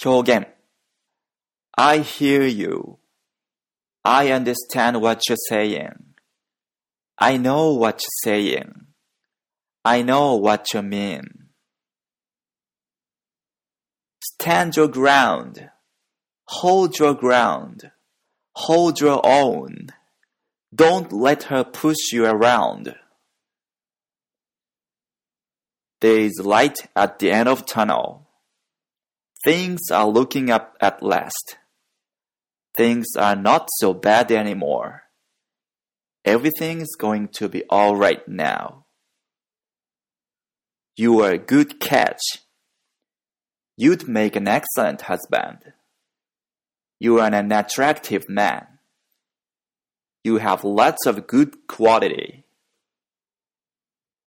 表現 I hear you. I understand what you're saying. I know what you're saying. I know what you mean. Stand your ground. Hold your ground. Hold your own. Don't let her push you around. There is light at the end of tunnel. Things are looking up at last. Things are not so bad anymore. Everything is going to be alright now. You are a good catch. You'd make an excellent husband. You are an attractive man. You have lots of good quality.